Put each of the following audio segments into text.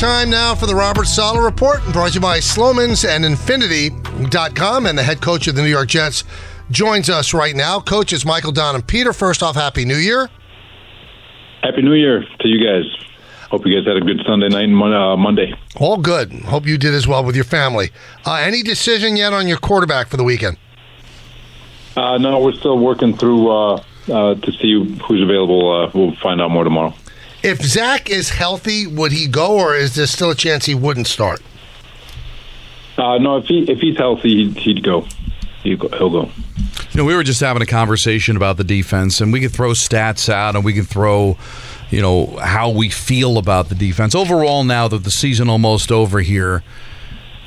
time now for the Robert Saleh Report, brought to you by Slomin's and Infiniti.com. And the head coach of the New York Jets joins us right now. Coaches Michael, Don, and Peter. First off, Happy New Year. Happy New Year to you guys. Hope you guys had a good Sunday night and uh, Monday. All good. Hope you did as well with your family. Uh, any decision yet on your quarterback for the weekend? Uh, no, we're still working through uh, uh, to see who's available. Uh, we'll find out more tomorrow. If Zach is healthy, would he go, or is there still a chance he wouldn't start? Uh, no, if he if he's healthy, he'd, he'd go. He'd go. He'll go. You know, we were just having a conversation about the defense, and we could throw stats out, and we can throw, you know, how we feel about the defense overall. Now that the season almost over here,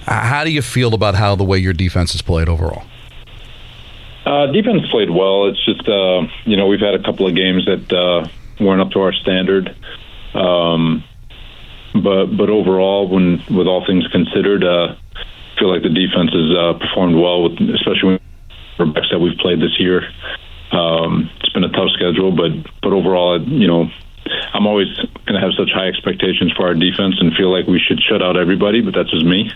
how do you feel about how the way your defense has played overall? Uh, defense played well. It's just uh, you know we've had a couple of games that uh, weren't up to our standard. Um, but but overall, when with all things considered, uh, I feel like the defense has uh, performed well, with especially with backs that we've played this year. Um, it's been a tough schedule, but but overall, you know, I'm always going to have such high expectations for our defense and feel like we should shut out everybody. But that's just me.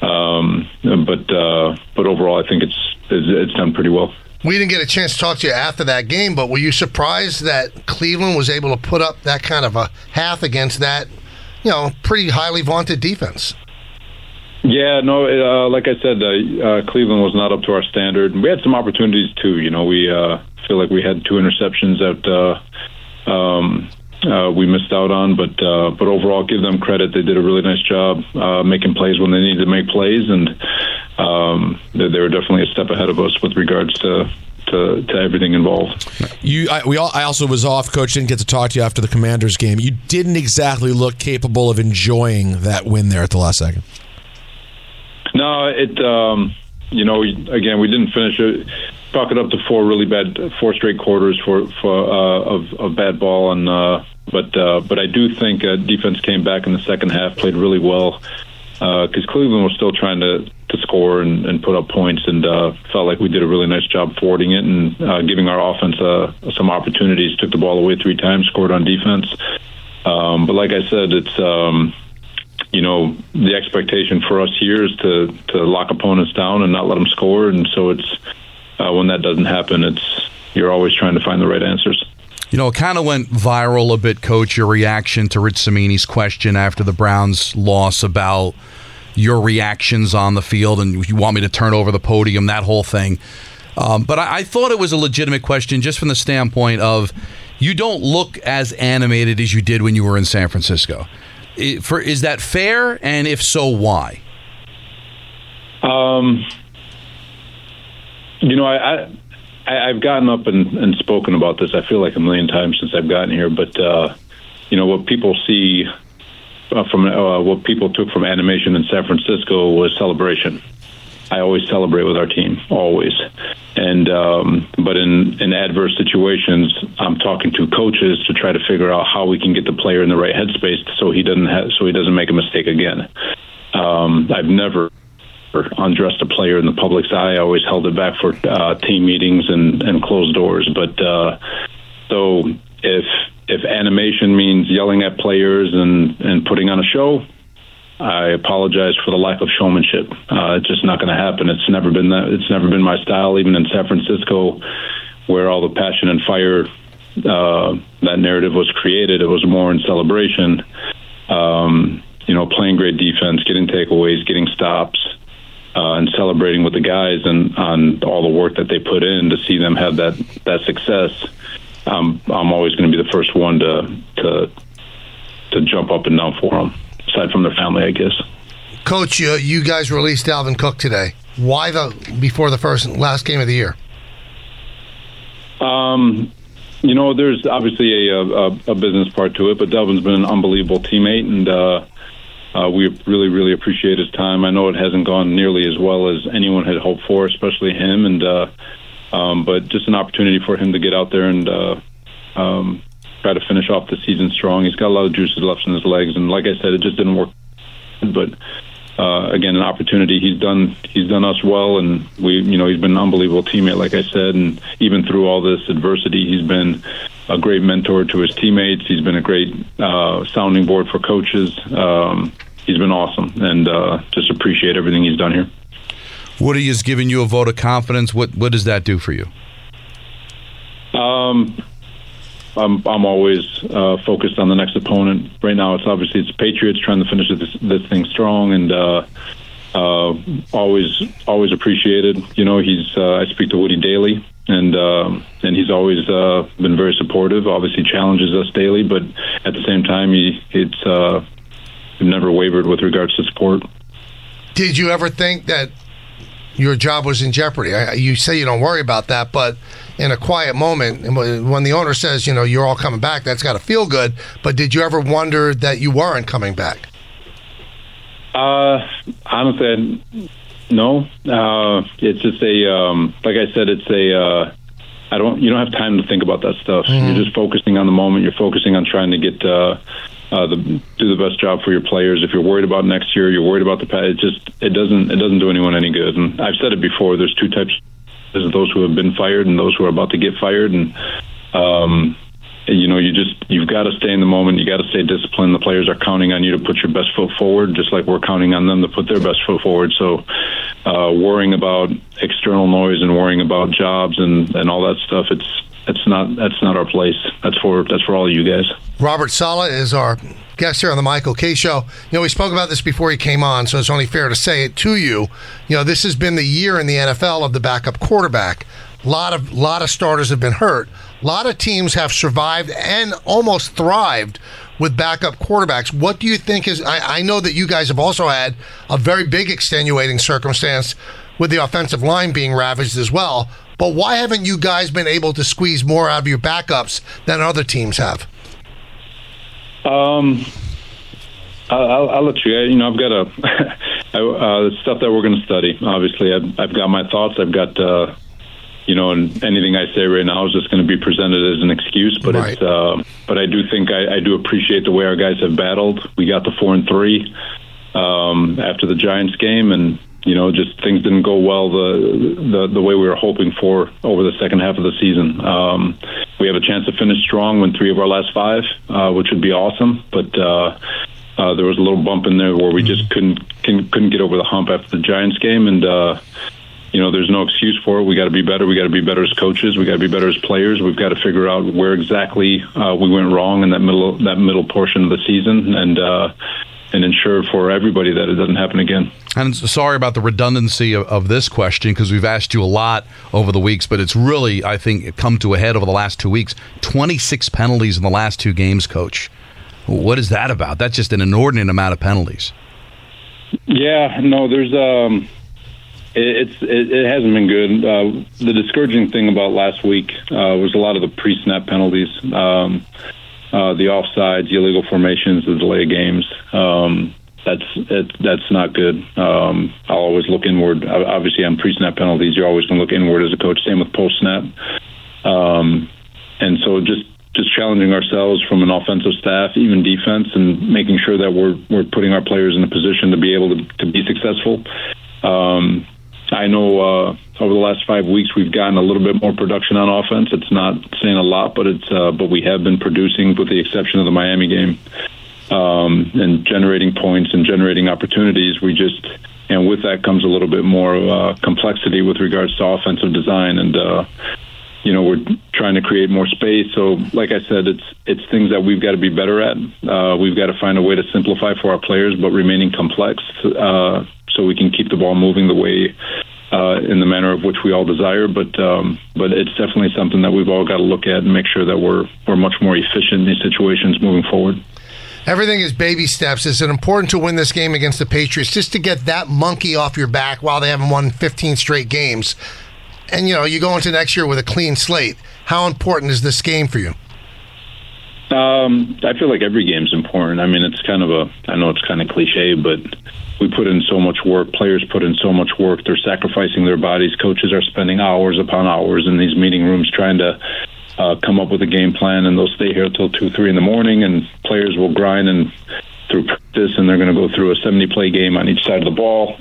Um, but uh, but overall, I think it's it's done pretty well. We didn't get a chance to talk to you after that game, but were you surprised that Cleveland was able to put up that kind of a half against that, you know, pretty highly vaunted defense? Yeah, no, uh, like I said, uh, uh, Cleveland was not up to our standard. We had some opportunities too. You know, we uh, feel like we had two interceptions that uh, um, uh, we missed out on, but uh, but overall, give them credit. They did a really nice job uh, making plays when they needed to make plays, and um, they, they were definitely a step ahead of us with regards to to, to, everything involved. You, I, we all, I also was off. Coach didn't get to talk to you after the Commanders game. You didn't exactly look capable of enjoying that win there at the last second. No, it. Um, you know, again, we didn't finish it. Talk it up to four really bad, four straight quarters for for uh, of, of bad ball, and uh, but uh, but I do think uh, defense came back in the second half, played really well because uh, Cleveland was still trying to score and, and put up points, and uh, felt like we did a really nice job forwarding it and uh, giving our offense uh, some opportunities. Took the ball away three times, scored on defense. Um, but like I said, it's um, you know the expectation for us here is to to lock opponents down and not let them score, and so it's uh, when that doesn't happen, it's you're always trying to find the right answers. You know, it kind of went viral a bit, Coach. Your reaction to Rich Cimini's question after the Browns' loss about your reactions on the field, and you want me to turn over the podium, that whole thing. Um, but I, I thought it was a legitimate question, just from the standpoint of you don't look as animated as you did when you were in San Francisco. It, for is that fair? And if so, why? Um, you know, I, I have gotten up and, and spoken about this. I feel like a million times since I've gotten here, but uh, you know what people see uh, from uh, what people took from animation in San Francisco was celebration. I always celebrate with our team, always. And um, but in in adverse situations, I'm talking to coaches to try to figure out how we can get the player in the right headspace so he doesn't so he doesn't make a mistake again. Um, I've never undressed a player in the public's eye. I always held it back for uh, team meetings and, and closed doors. But uh, so if if animation means yelling at players and, and putting on a show, I apologize for the lack of showmanship. Uh, it's just not going to happen. It's never been that. It's never been my style. Even in San Francisco, where all the passion and fire uh, that narrative was created, it was more in celebration. Um, you know, playing great defense, getting takeaways, getting stops, uh, and celebrating with the guys and on all the work that they put in to see them have that that success. Um, I'm always going to be the first one to to to jump up and down for them. Aside from their family, I guess. Coach, you, you guys released Dalvin Cook today. Why the before the first last game of the year? Um, you know, there's obviously a, a, a business part to it, but Dalvin's been an unbelievable teammate, and uh, uh, we really, really appreciate his time. I know it hasn't gone nearly as well as anyone had hoped for, especially him. And uh, um, but just an opportunity for him to get out there and uh, um, try to finish off the season strong. He's got a lot of juices left in his legs, and like I said, it just didn't work. But uh, again, an opportunity. He's done he's done us well, and we you know he's been an unbelievable teammate, like I said, and even through all this adversity, he's been a great mentor to his teammates. He's been a great uh, sounding board for coaches. Um, he's been awesome, and uh, just appreciate everything he's done here. Woody has given you a vote of confidence. What what does that do for you? Um, I'm I'm always uh, focused on the next opponent. Right now, it's obviously it's Patriots trying to finish this, this thing strong, and uh, uh, always always appreciated. You know, he's uh, I speak to Woody daily, and um, and he's always uh, been very supportive. Obviously, challenges us daily, but at the same time, he it's uh, never wavered with regards to support. Did you ever think that your job was in jeopardy? I, you say you don't worry about that, but in a quiet moment, when the owner says, you know, you're all coming back, that's got to feel good. But did you ever wonder that you weren't coming back? Uh, honestly, no. Uh, it's just a um, like I said, it's a. Uh, I don't. You don't have time to think about that stuff. Mm-hmm. You're just focusing on the moment. You're focusing on trying to get uh, uh, the, do the best job for your players. If you're worried about next year, you're worried about the past. It just it doesn't it doesn't do anyone any good. And I've said it before. There's two types. There's those who have been fired and those who are about to get fired. And um, you know, you just you've got to stay in the moment. You got to stay disciplined. The players are counting on you to put your best foot forward, just like we're counting on them to put their best foot forward. So, uh, worrying about external noise and worrying about jobs and and all that stuff, it's it's not that's not our place. That's for that's for all of you guys. Robert Saleh is our guest here on the Michael Kay Show. You know, we spoke about this before he came on, so it's only fair to say it to you. You know, this has been the year in the NFL of the backup quarterback. A lot of lot of starters have been hurt. A lot of teams have survived and almost thrived with backup quarterbacks. What do you think is? I, I know that you guys have also had a very big extenuating circumstance with the offensive line being ravaged as well. But why haven't you guys been able to squeeze more out of your backups than other teams have? Um, I'll, I'll, let you. You know, I've got a uh, stuff that we're going to study. Obviously, I've, I've got my thoughts. I've got uh, you know, and anything I say right now is just going to be presented as an excuse. But right. it's, uh, but I do think I, I do appreciate the way our guys have battled. We got the four and three um, after the Giants game, and you know, just things didn't go well the the, the way we were hoping for over the second half of the season. Um, we have a chance to finish strong, win three of our last five, uh, which would be awesome. But uh, uh, there was a little bump in there where we just couldn't couldn't get over the hump after the Giants game, and uh, you know, there's no excuse for it. We got to be better. We got to be better as coaches. We got to be better as players. We've got to figure out where exactly uh, we went wrong in that middle that middle portion of the season, and uh, and ensure for everybody that it doesn't happen again. And sorry about the redundancy of, of this question because we've asked you a lot over the weeks, but it's really, I think, come to a head over the last two weeks. 26 penalties in the last two games, coach. What is that about? That's just an inordinate amount of penalties. Yeah, no, there's um it's it, it hasn't been good. Uh, the discouraging thing about last week uh, was a lot of the pre-snap penalties, um, uh, the offsides, the illegal formations, the delay games. Um, that's it, that's not good. Um, I'll always look inward. Obviously, on pre-snap penalties, you're always going to look inward as a coach. Same with post-snap. Um, and so just just challenging ourselves from an offensive staff, even defense, and making sure that we're we're putting our players in a position to be able to, to be successful. Um, I know uh, over the last five weeks we've gotten a little bit more production on offense. It's not saying a lot, but it's uh, but we have been producing, with the exception of the Miami game, um, and generating points and generating opportunities. We just and with that comes a little bit more uh, complexity with regards to offensive design and. Uh, you know we're trying to create more space. So, like I said, it's it's things that we've got to be better at. Uh, we've got to find a way to simplify for our players, but remaining complex. Uh, so we can keep the ball moving the way uh, in the manner of which we all desire. But um, but it's definitely something that we've all got to look at and make sure that we're we're much more efficient in these situations moving forward. Everything is baby steps. Is it important to win this game against the Patriots just to get that monkey off your back while they haven't won 15 straight games? And you know, you go into next year with a clean slate. How important is this game for you? Um, I feel like every game's important. I mean, it's kind of a, I know it's kind of cliche, but we put in so much work. Players put in so much work. They're sacrificing their bodies. Coaches are spending hours upon hours in these meeting rooms trying to uh, come up with a game plan, and they'll stay here till two, three in the morning. And players will grind and through practice, and they're going to go through a 70 play game on each side of the ball.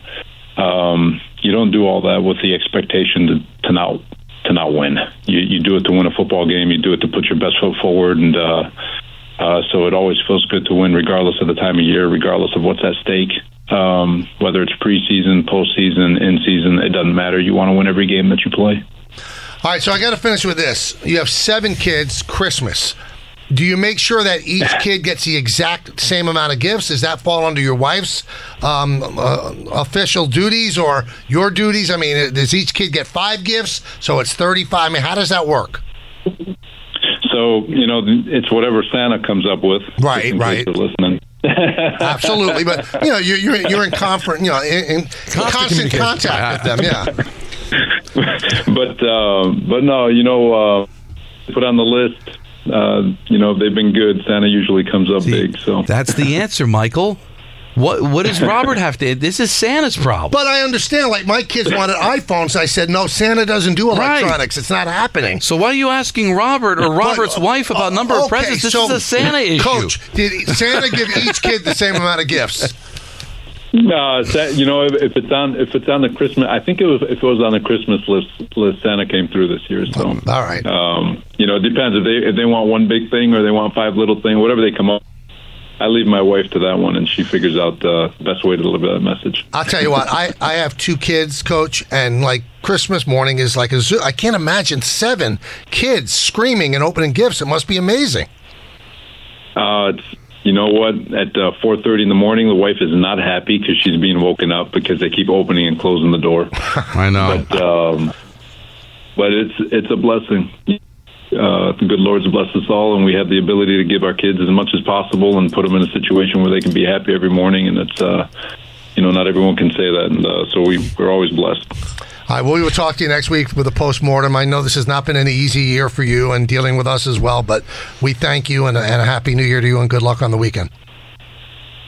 Um, you don't do all that with the expectation to, to not to not win. You, you do it to win a football game. You do it to put your best foot forward, and uh, uh, so it always feels good to win, regardless of the time of year, regardless of what's at stake. Um, whether it's preseason, postseason, in season, it doesn't matter. You want to win every game that you play. All right, so I got to finish with this. You have seven kids, Christmas. Do you make sure that each kid gets the exact same amount of gifts? Does that fall under your wife's um, uh, official duties or your duties? I mean, does each kid get five gifts? So it's 35. I mean, how does that work? So, you know, it's whatever Santa comes up with. Right, just in case right. listening. Absolutely, but you know you're you're, you're in conference, you know, in, in constant, communication. contact with them. Yeah. but uh, but no, you know, uh, put on the list. Uh, you know, they've been good. Santa usually comes up big. So That's the answer, Michael. What what does Robert have to? This is Santa's problem. But I understand. Like my kids wanted iPhones. I said no. Santa doesn't do Right. electronics. It's not happening. so why are you asking Robert or Robert's But, wife about uh, number of presents? This so, is a Santa issue. Coach, did Santa give each kid the same amount of gifts? No, Sa- you know, if, if it's on if it's on the Christmas, I think it was if it was on the Christmas list, list Santa came through this year. So, All right. um, you know, it depends if they if they want one big thing or they want five little things, whatever they come up. I leave my wife to that one, and she figures out the best way to deliver that message. I'll tell you what. I, I have two kids, Coach, and like Christmas morning is like a zoo. I can't imagine seven kids screaming and opening gifts. It must be amazing. Uh, it's you know what? At uh, four thirty in the morning, the wife is not happy because she's being woken up because they keep opening and closing the door. I know. but um, but it's it's a blessing. Uh, the good Lord's blessed us all, and we have the ability to give our kids as much as possible and put them in a situation where they can be happy every morning. And it's uh, you know not everyone can say that, and uh, so we we're always blessed. All right, well, we will talk to you next week with a postmortem. I know this has not been an easy year for you and dealing with us as well, but we thank you and, and a happy new year to you and good luck on the weekend.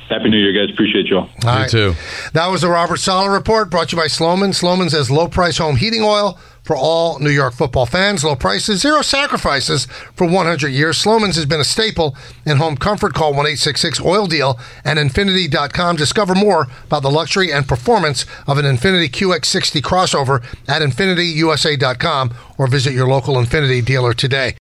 Happy New Year, guys! Appreciate y'all. All You right. too. That was the Robert Saleh report brought to you by Slomin. Slomin says low price home heating oil for all New York football fans. Low prices, zero sacrifices for 100 years. Slomin's has been a staple in home comfort. Call 1 866 Oil Deal and Infiniti.com. Discover more about the luxury and performance of an Infiniti QX60 crossover at InfinitiUSA.com or visit your local Infiniti dealer today.